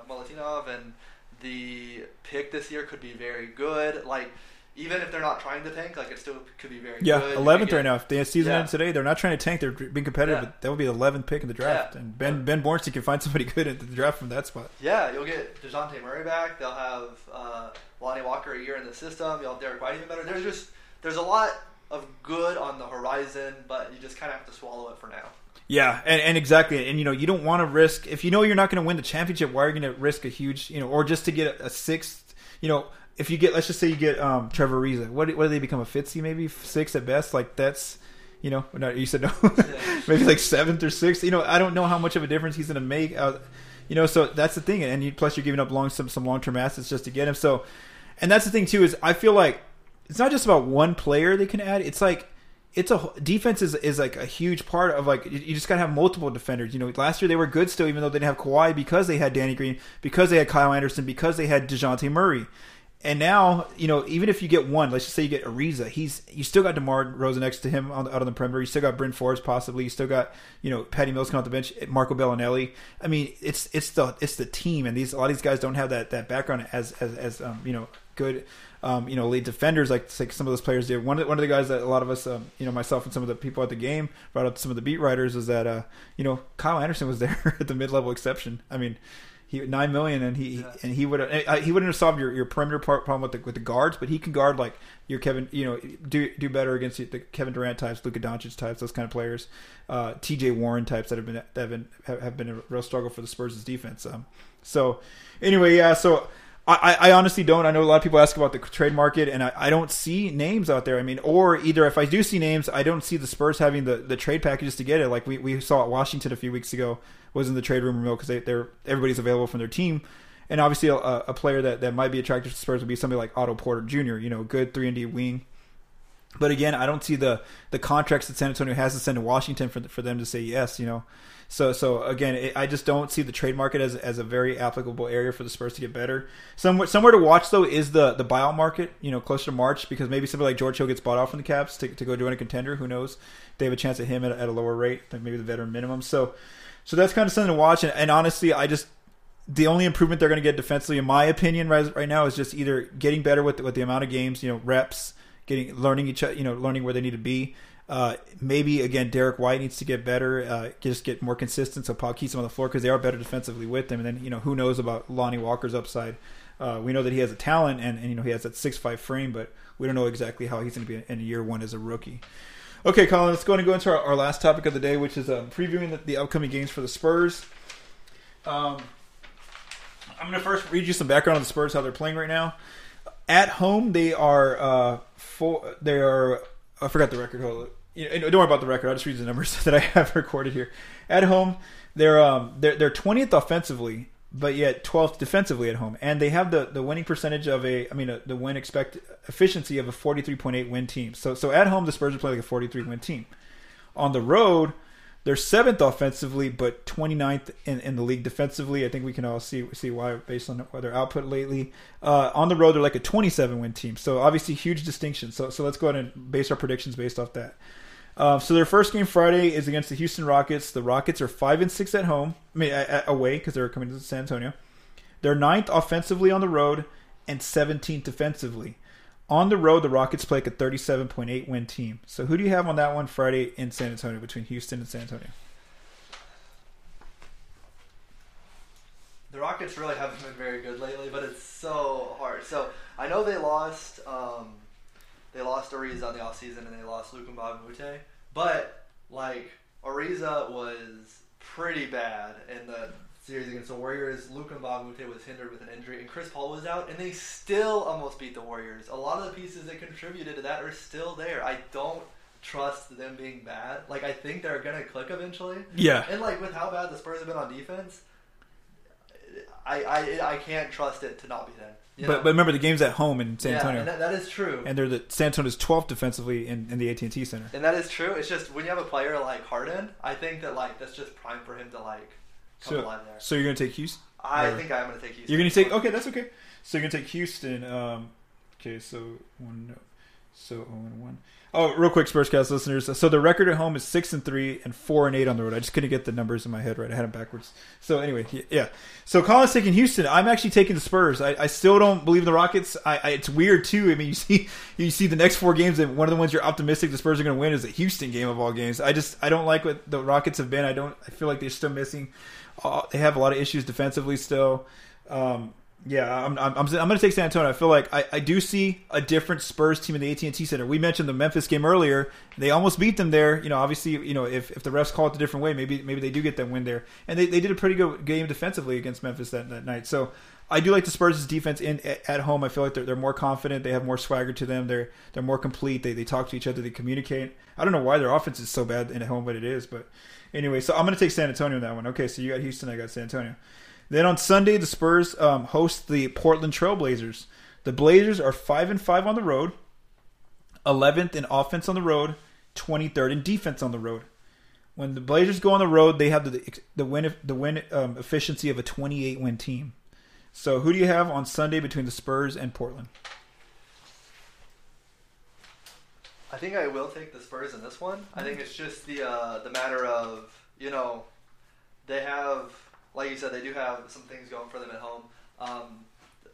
and the pick this year could be very good. Like even if they're not trying to tank, like it still could be very Yeah, good. You eleventh could right get- now. If the season Yeah. ends today, they're not trying to tank. They're being competitive. Yeah. But that would be the eleventh pick in the draft. Yeah. And Ben Ben Bornstein can find somebody good at the draft from that spot. Yeah, you'll get Dejounte Murray back. They'll have uh, Lonnie Walker a year in the system. You'll have Derrick White even better. There's just there's a lot of good on the horizon, but you just kind of have to swallow it for now. Yeah, and, and exactly, and you know you don't want to risk if you know you're not going to win the championship. Why are you going to risk a huge, you know, or just to get a, a sixth? You know, if you get, let's just say you get um, Trevor Ariza, what what do they become a seed, maybe six at best? Like that's, you know, no, you said no, maybe like seventh or sixth. You know, I don't know how much of a difference he's going to make. Uh, you know, so that's the thing, and you, plus you're giving up long some some long term assets just to get him. So, and that's the thing too is I feel like it's not just about one player they can add. It's like it's a defense is, is like a huge part of like you you just gotta have multiple defenders. You know, last year they were good still, even though they didn't have Kawhi because they had Danny Green, because they had Kyle Anderson, because they had Dejounte Murray. And now, you know, even if you get one, let's just say you get Ariza, he's you still got Demar DeRozan next to him on out on the perimeter. You still got Bryn Forbes possibly. You still got you know Patty Mills coming off the bench, Marco Belinelli. I mean, it's it's the it's the team, and these a lot of these guys don't have that that background as as as um, you know good um, you know lead defenders like, like some of those players did. One of the, one of the guys that a lot of us um, you know myself and some of the people at the game brought up some of the beat writers is that uh, you know Kyle Anderson was there at the mid level exception. I mean. He nine million, and he Yeah. and he would he wouldn't have solved your, your perimeter part problem with the with the guards, but he can guard like your Kevin, you know, do do better against the Kevin Durant types, Luka Doncic types, those kind of players, uh, T.J. Warren types that have been that have been have have been a real struggle for the Spurs' defense. Um, so anyway, yeah, so. I, I honestly don't. I know a lot of people ask about the trade market, and I, I don't see names out there. I mean, or either if I do see names, I don't see the Spurs having the, the trade packages to get it. Like we, we saw at Washington a few weeks ago was in the trade rumor mill because they, they're everybody's available from their team, and obviously a, a player that, that might be attractive to Spurs would be somebody like Otto Porter Jr. You know, good three and D wing. But again, I don't see the the contracts that San Antonio has to send to Washington for for them to say yes. You know, so so again, it, I just don't see the trade market as as a very applicable area for the Spurs to get better. Somewhere somewhere to watch though is the the buyout market. You know, closer to March because maybe somebody like George Hill gets bought off from the Cavs to, to go join a contender. Who knows? They have a chance at him at, at a lower rate than maybe the veteran minimum. So so that's kind of something to watch. And, and honestly, I just the only improvement they're going to get defensively, in my opinion, right, right now is just either getting better with the, with the amount of games, you know, reps, getting learning each, you know, learning where they need to be. Uh, maybe again, Derrick White needs to get better, uh, just get more consistent. So Paul keeps him on the floor because they are better defensively with him. And then you know, who knows about Lonnie Walker's upside? Uh, we know that he has a talent, and, and you know he has that six five frame, but we don't know exactly how he's going to be in year one as a rookie. Okay, Colin, let's go and go into our, our last topic of the day, which is um, previewing the, the upcoming games for the Spurs. Um, I'm going to first read you some background on the Spurs, how they're playing right now. At home, they are uh, four. They are. I forgot the record. Hold. You know, don't worry about the record. I'll just read the numbers that I have recorded here. At home, they're um they're they're 20th offensively, but yet 12th defensively at home, and they have the, the winning percentage of a I mean a, the win expect efficiency of a 43.8 win team. So so at home, the Spurs are playing like a 43 win team. On the road, they're seventh offensively, but 29th in, in the league defensively. I think we can all see see why based on their output lately. Uh, on the road, they're like a 27 win team. So obviously, huge distinction. So so let's go ahead and base our predictions based off that. Uh, so their first game Friday is against the Houston Rockets. The Rockets are five and six at home. I mean, away because they're coming to San Antonio. They're ninth offensively on the road and 17th defensively. On the road, the Rockets play like a 37.8 win team. So who do you have on that one Friday in San Antonio between Houston and San Antonio? The Rockets really haven't been very good lately, but it's so hard. So I know they lost um, they lost Ariza on the offseason and they lost Luc Mbah a Moute, but like Ariza was pretty bad in the series against the Warriors. Luc Mbah a Moute was hindered with an injury, and Chris Paul was out, and they still almost beat the Warriors. A lot of the pieces that contributed to that are still there. I don't trust them being bad. Like I think they're gonna click eventually. Yeah. And like with how bad the Spurs have been on defense, I I, I can't trust it to not be them. But but remember the game's at home in San yeah, Antonio, and that, that is true. and they're the San Antonio's 12th defensively in, in the AT and T Center. And that is true. It's just when you have a player like Harden, I think that like that's just prime for him to like come So, alive there. so you're gonna take Houston. I or- think I'm gonna take Houston. You're gonna take okay. That's okay. So you're gonna take Houston. Um, okay, so one. So 0 and 1. Oh, real quick, Spurscast listeners. So the record at home is six and three and four and eight on the road. I just couldn't get the numbers in my head right. I had them backwards. So anyway, yeah. So Colin's taking Houston. I'm actually taking the Spurs. I, I still don't believe in the Rockets. I, I, it's weird too. I mean, you see, you see the next four games, and one of the ones you're optimistic the Spurs are going to win is the Houston game of all games. I just I don't like what the Rockets have been. I don't. I feel like they're still missing. Uh, they have a lot of issues defensively still. Um, yeah, I'm, I'm, I'm, going to take San Antonio. I feel like I, I do see a different Spurs team in the AT&T Center. We mentioned the Memphis game earlier. They almost beat them there. You know, obviously, you know, if, if the refs call it a different way, maybe maybe they do get that win there. And they, they did a pretty good game defensively against Memphis that, that night. So I do like the Spurs' defense in at home. I feel like they're, they're more confident. They have more swagger to them. They're they're more complete. They, they talk to each other. They communicate. I don't know why their offense is so bad in at home, but it is. But anyway, so I'm going to take San Antonio in that one. Okay, so you got Houston. I got San Antonio. Then on Sunday, the Spurs um, host the Portland Trailblazers. The Blazers are five and five on the road, eleventh in offense on the road, twenty third in defense on the road. When the Blazers go on the road, they have the the win the win um, efficiency of a twenty eight win team. So who do you have on Sunday between the Spurs and Portland? I think I will take the Spurs in this one. I think it's just the uh, the matter of you know they have like you said, they do have some things going for them at home. Um,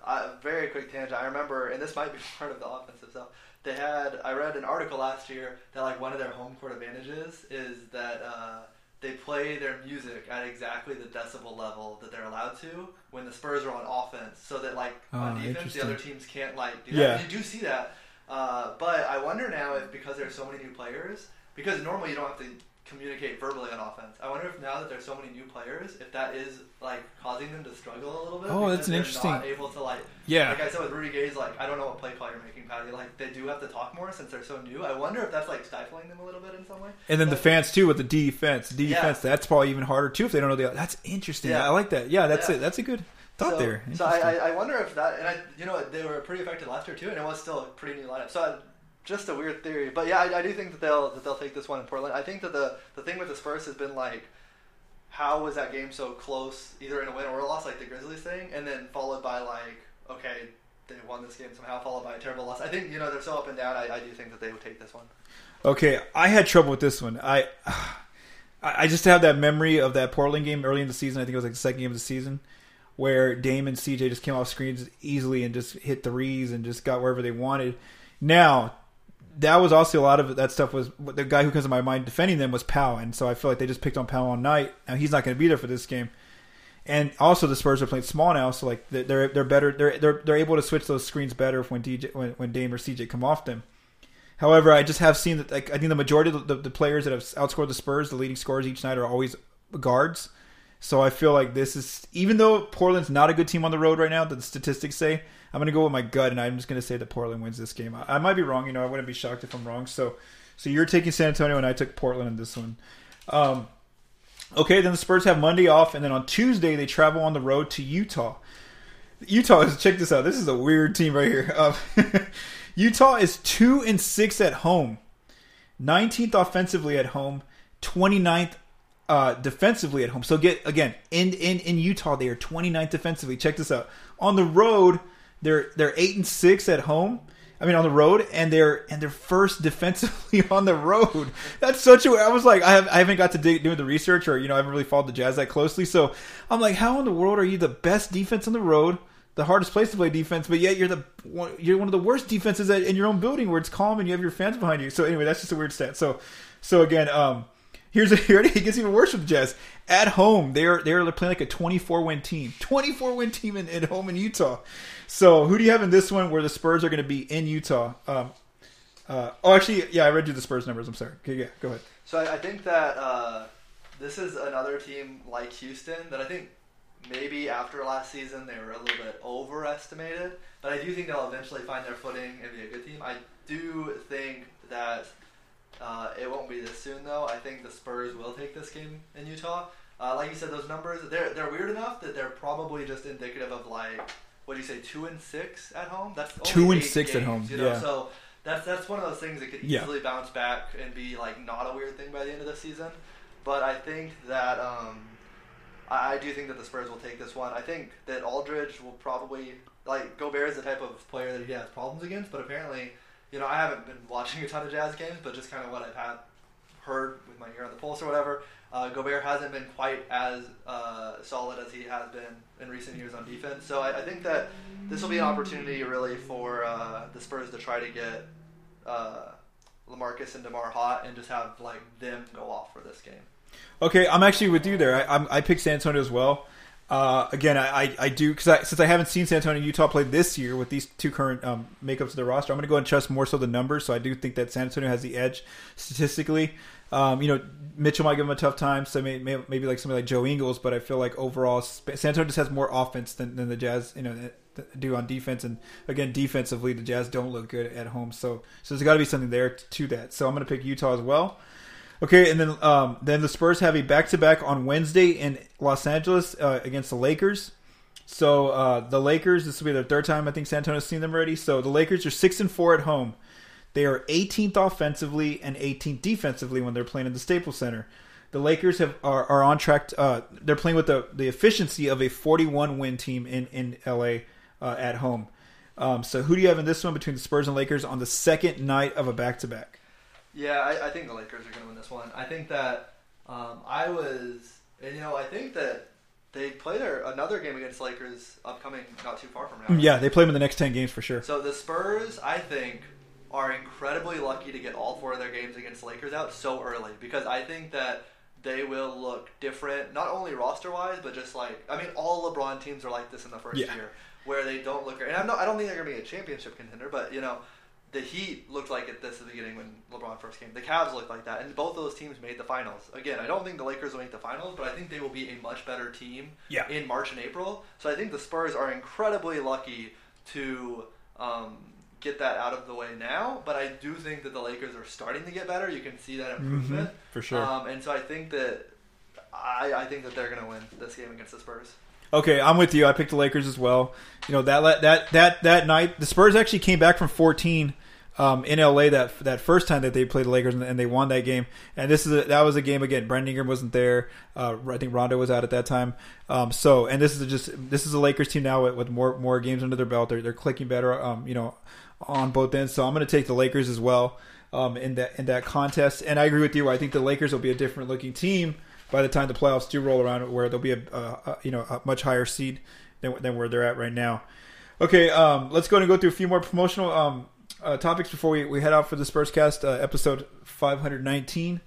I, very quick tangent. I remember, and this might be part of the offensive stuff. They had. I read an article last year that like one of their home court advantages is that uh, they play their music at exactly the decibel level that they're allowed to when the Spurs are on offense, so that like oh, on defense the other teams can't like do that. Yeah. You do see that, uh, but I wonder now if because there's so many new players, because normally you don't have to communicate verbally on offense. I wonder if now that there's so many new players, if that is like causing them to struggle a little bit. Oh, that's an interesting. Not able to like. Yeah. Like I said with Rudy Gay's, like I don't know what play call you're making, Patty. Like they do have to talk more since they're so new. I wonder if that's like stifling them a little bit in some way. And then the fans too with the defense, defense. Yeah. That's probably even harder too if they don't know the. That's interesting. Yeah. I like that. Yeah, that's yeah. it. That's a good thought so, there. So I, I wonder if that, and I, you know, they were pretty effective last year too, and it was still a pretty new lineup. So. I, just a weird theory, but yeah, I, I, do think that they'll that they'll take this one in Portland. I think that the the thing with the Spurs has been like, how was that game so close, either in a win or a loss, like the Grizzlies thing, and then followed by like, okay, they won this game somehow, followed by a terrible loss. I think you know they're so up and down. I, I do think that they would take this one. Okay, I had trouble with this one. I I just have that memory of that Portland game early in the season. I think it was like the second game of the season where Dame and CJ just came off screens easily and just hit threes and just got wherever they wanted. Now, that was also a lot of that stuff was the guy who comes to my mind defending them was Pau, and so I feel like they just picked on Pau all night. Now he's not going to be there for this game, and also the Spurs are playing small now, so like they're they're better they're they're they're able to switch those screens better when DJ when, when Dame or CJ come off them. However, I just have seen that like I think the majority of the, the players that have outscored the Spurs, the leading scorers each night, are always guards. So I feel like this is even though Portland's not a good team on the road right now, the statistics say I'm going to go with my gut, and I'm just going to say that Portland wins this game. I, I, might be wrong. You know, I wouldn't be shocked if I'm wrong. So, so you're taking San Antonio, and I took Portland in this one. Um, okay, then the Spurs have Monday off, and then on Tuesday they travel on the road to Utah. Utah is check this out. This is a weird team right here. Um, Utah is two and six at home, 19th offensively at home, 29th uh, defensively at home. So get again in in in Utah they are 29th defensively. Check this out. On the road they're they're eight and six at home. I mean, on the road, and they're and they're first defensively on the road. That's such a. I was like, I have I haven't got to dig, doing the research, or you know, I haven't really followed the Jazz that closely. So I'm like, how in the world are you the best defense on the road, the hardest place to play defense, but yet you're the you're one of the worst defenses in your own building where it's calm and you have your fans behind you. So anyway, that's just a weird stat. So so again, um, Here's a, here it gets even worse with the Jazz. At home, they're they're playing like a 24 win team, 24 win team in, at home in Utah. So who do you have in this one where the Spurs are going to be in Utah? Um, uh, oh, actually, yeah, I read you the Spurs numbers. I'm sorry. Okay, yeah, go ahead. So I, I think that uh, this is another team like Houston that I think maybe after last season they were a little bit overestimated, but I do think they'll eventually find their footing and be a good team. I do think that uh, it won't be this soon, though. I think the Spurs will take this game in Utah. Uh, like you said, those numbers they're they're weird enough that they're probably just indicative of like what do you say, two and six at home? That's two and six games, at home. You know? Yeah. So that's that's one of those things that could easily yeah. bounce back and be like not a weird thing by the end of the season. But I think that um, I, I do think that the Spurs will take this one. I think that Aldridge will probably like Gobert is the type of player that he has problems against, but apparently you know, I haven't been watching a ton of Jazz games, but just kind of what I've had heard with my ear on the pulse or whatever. Uh, Gobert hasn't been quite as uh, solid as he has been in recent years on defense. So I, I think that this will be an opportunity really for uh, the Spurs to try to get uh, Lamarcus and Demar hot and just have like them go off for this game. Okay, I'm actually with you there. I, I'm, I picked San Antonio as well. Uh, again, I, I, I do because I, since I haven't seen San Antonio Utah play this year with these two current um, makeups of the roster, I'm going to go and trust more so the numbers. So I do think that San Antonio has the edge statistically. Um, you know, Mitchell might give him a tough time, so maybe, maybe like somebody like Joe Ingles, but I feel like overall San Antonio just has more offense than, than the Jazz, you know, do on defense. And again, defensively, the Jazz don't look good at home, so so there's got to be something there to that. So I'm going to pick Utah as well. Okay, and then um, then the Spurs have a back to back on Wednesday in Los Angeles uh, against the Lakers. So uh, the Lakers, this will be their third time I think San Antonio's seen them already. So the Lakers are six and four at home. They are 18th offensively and 18th defensively when they're playing in the Staples Center. The Lakers have are, are on track. To, uh, they're playing with the, the efficiency of a 41 win team in in LA uh, at home. Um, so who do you have in this one between the Spurs and Lakers on the second night of a back to back? Yeah, I, I think the Lakers are going to win this one. I think that um, I was, and you know, I think that they play their another game against Lakers upcoming, not too far from now. Yeah, they play them in the next ten games for sure. So the Spurs, I think, are incredibly lucky to get all four of their games against Lakers out so early because I think that they will look different, not only roster wise, but just like I mean, all LeBron teams are like this in the first Yeah. year, where they don't look. And I'm not, I don't think they're gonna be a championship contender, but you know, the Heat looked like it this at the beginning when LeBron first came. The Cavs looked like that, and both of those teams made the finals. Again, I don't think the Lakers will make the finals, but I think they will be a much better team Yeah. in March and April. So I think the Spurs are incredibly lucky to um, get that out of the way now. But I do think that the Lakers are starting to get better. You can see that improvement Mhm, for sure. Um, and so I think that I, I think that they're going to win this game against the Spurs. Okay, I'm with you. I picked the Lakers as well. You know that that that that night, the Spurs actually came back from 14 um, in LA that that first time that they played the Lakers and, and they won that game. And this is a, that was a game again. Brandon Ingram wasn't there. Uh, I think Rondo was out at that time. Um, so and this is just this is a Lakers team now with, with more more games under their belt. They're they're clicking better. Um, you know, on both ends. So I'm going to take the Lakers as well um, in that in that contest. And I agree with you. I think the Lakers will be a different looking team by the time the playoffs do roll around, where they'll be a, a, you know a much higher seed than, than where they're at right now. Okay, um, let's go and go through a few more promotional um, uh, topics before we, we head out for the Spurscast uh, episode 519.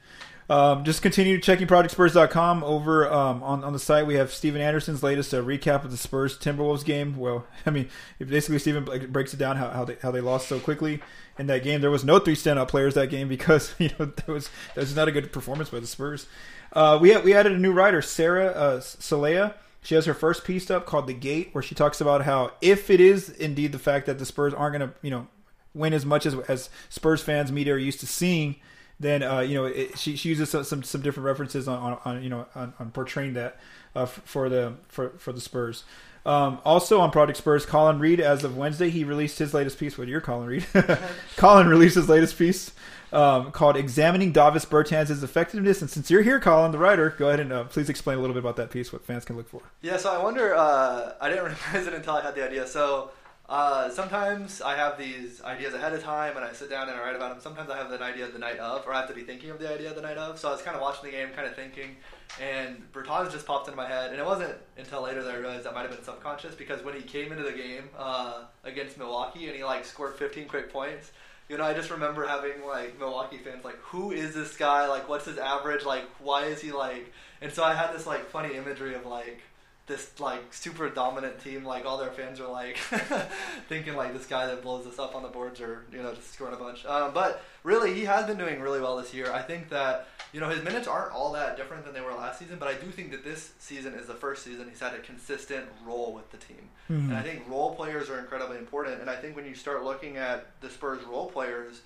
Um, just continue checking ProjectSpurs.com over um, on on the site. We have Steven Anderson's latest uh, recap of the Spurs Timberwolves game. Well, I mean, basically Steven breaks it down how, how they how they lost so quickly in that game. There was no three standout players that game because you know there was that was not a good performance by the Spurs. Uh, we had, we added a new writer, Sarah uh, Salea. She has her first piece up called "The Gate," where she talks about how if it is indeed the fact that the Spurs aren't going to you know win as much as as Spurs fans media are used to seeing, then uh, you know it, she she uses some, some different references on, on, on you know on, on portraying that uh, for the for for the Spurs. Um, also on Project Spurs, Colin Reed, as of Wednesday, he released his latest piece. What, you're Colin Reed? Colin released his latest piece um, called "Examining Davis Bertans' Effectiveness." And since you're here, Colin, the writer, go ahead and uh, please explain a little bit about that piece, what fans can look for. Yeah, so I wonder. Uh, I didn't realize it until I had the idea. So uh, sometimes I have these ideas ahead of time, and I sit down and I write about them. Sometimes I have an idea the night of, or I have to be thinking of the idea the night of. So I was kind of watching the game, kind of thinking, and Bertans just popped into my head. And it wasn't until later that I realized that might have been subconscious because when he came into the game uh, against Milwaukee and he like scored 15 quick points. You know, I just remember having like Milwaukee fans like, who is this guy? Like, what's his average? Like, why is he like? And so I had this like funny imagery of like this like super dominant team. Like all their fans are like thinking like this guy that blows us up on the boards or you know just scoring a bunch. Um, but really, he has been doing really well this year. I think that you know his minutes aren't all that different than they were last season, but I do think that this season is the first season he's had a consistent role with the team. Mhm. And I think role players are incredibly important. And I think when you start looking at the Spurs role players,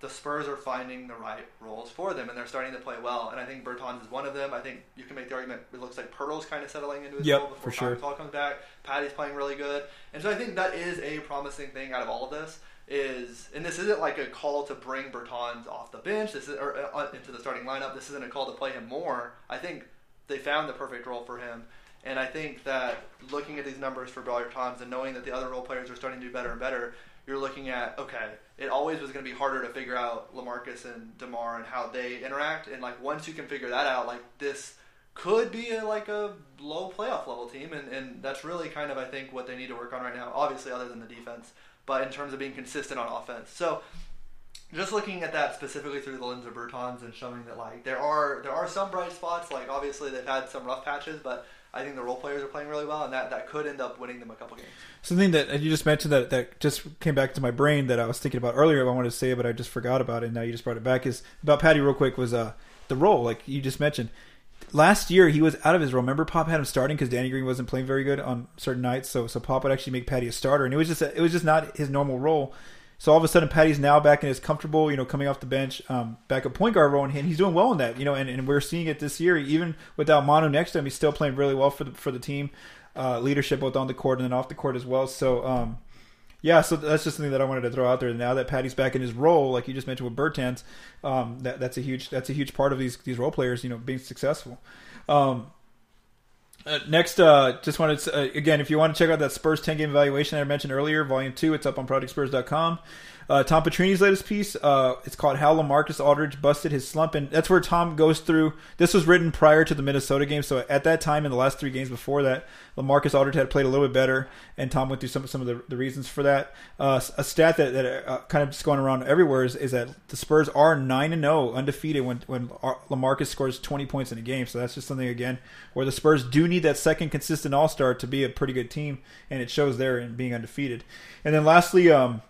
the Spurs are finding the right roles for them, and they're starting to play well. And I think Bertans is one of them. I think you can make the argument it looks like Poeltl's kind of settling into his Yep, role before for sure. Pau comes back. Patty's playing really good, and so I think that is a promising thing out of all of this. Is and this isn't like a call to bring Bertans off the bench. This is or uh, into the starting lineup. This isn't a call to play him more. I think they found the perfect role for him. And I think that looking at these numbers for Toms and knowing that the other role players are starting to do better and better, you're looking at okay, it always was going to be harder to figure out Lamarcus and Demar and how they interact. And like once you can figure that out, like this could be a, like a low playoff level team, and, and that's really kind of I think what they need to work on right now. Obviously, other than the defense, but in terms of being consistent on offense. So just looking at that specifically through the lens of Bertans and showing that like there are there are some bright spots. Like obviously they've had some rough patches, but I think the role players are playing really well, and that, that could end up winning them a couple games. Something that you just mentioned that, that just came back to my brain that I was thinking about earlier. I wanted to say, but I just forgot about it. And now you just brought it back. Is about Patty real quick was uh, the role like you just mentioned. Last year he was out of his role. Remember, Pop had him starting because Danny Green wasn't playing very good on certain nights. So so Pop would actually make Patty a starter, and it was just it was just not his normal role. So all of a sudden, Patty's now back in his comfortable, you know, coming off the bench, um, back at point guard role, and he's doing well in that, you know. And, and we're seeing it this year, even without Manu next to him, he's still playing really well for the for the team, uh, leadership both on the court and then off the court as well. So, um, yeah, so that's just something that I wanted to throw out there. Now that Patty's back in his role, like you just mentioned with Bertans, um, that that's a huge that's a huge part of these these role players, you know, being successful. Um, uh, next, uh, just wanted to, uh, again, if you want to check out that Spurs 10 game evaluation that I mentioned earlier, volume 2, it's up on ProjectSpurs.com. Uh, Tom Petrini's latest piece, uh, it's called How Lamarcus Aldridge Busted His Slump. And that's where Tom goes through. This was written prior to the Minnesota game. So at that time, in the last three games before that, Lamarcus Aldridge had played a little bit better. And Tom went through some, some of the, the reasons for that. Uh, a stat that, that uh, kind of just going around everywhere is, is that the Spurs are 9 and 0 undefeated when, when Lamarcus scores 20 points in a game. So that's just something, again, where the Spurs do need that second consistent All Star to be a pretty good team. And it shows there in being undefeated. And then lastly, um,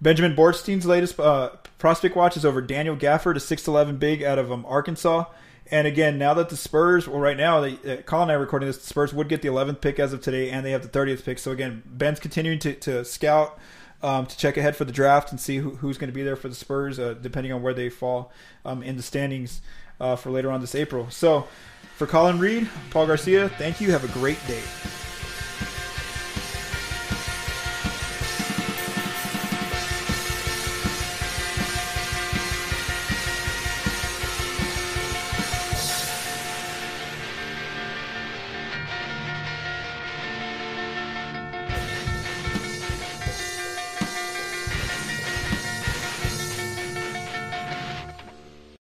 Benjamin Bordstein's latest uh, prospect watch is over Daniel Gafford, a 6'11 big out of um, Arkansas. And again, now that the Spurs, well, right now, they, uh, Colin and I are recording this, the Spurs would get the 11th pick as of today, and they have the 30th pick. So again, Ben's continuing to, to scout, um, to check ahead for the draft and see who, who's going to be there for the Spurs, uh, depending on where they fall um, in the standings uh, for later on this April. So for Colin Reed, Paul Garcia, thank you. Have a great day.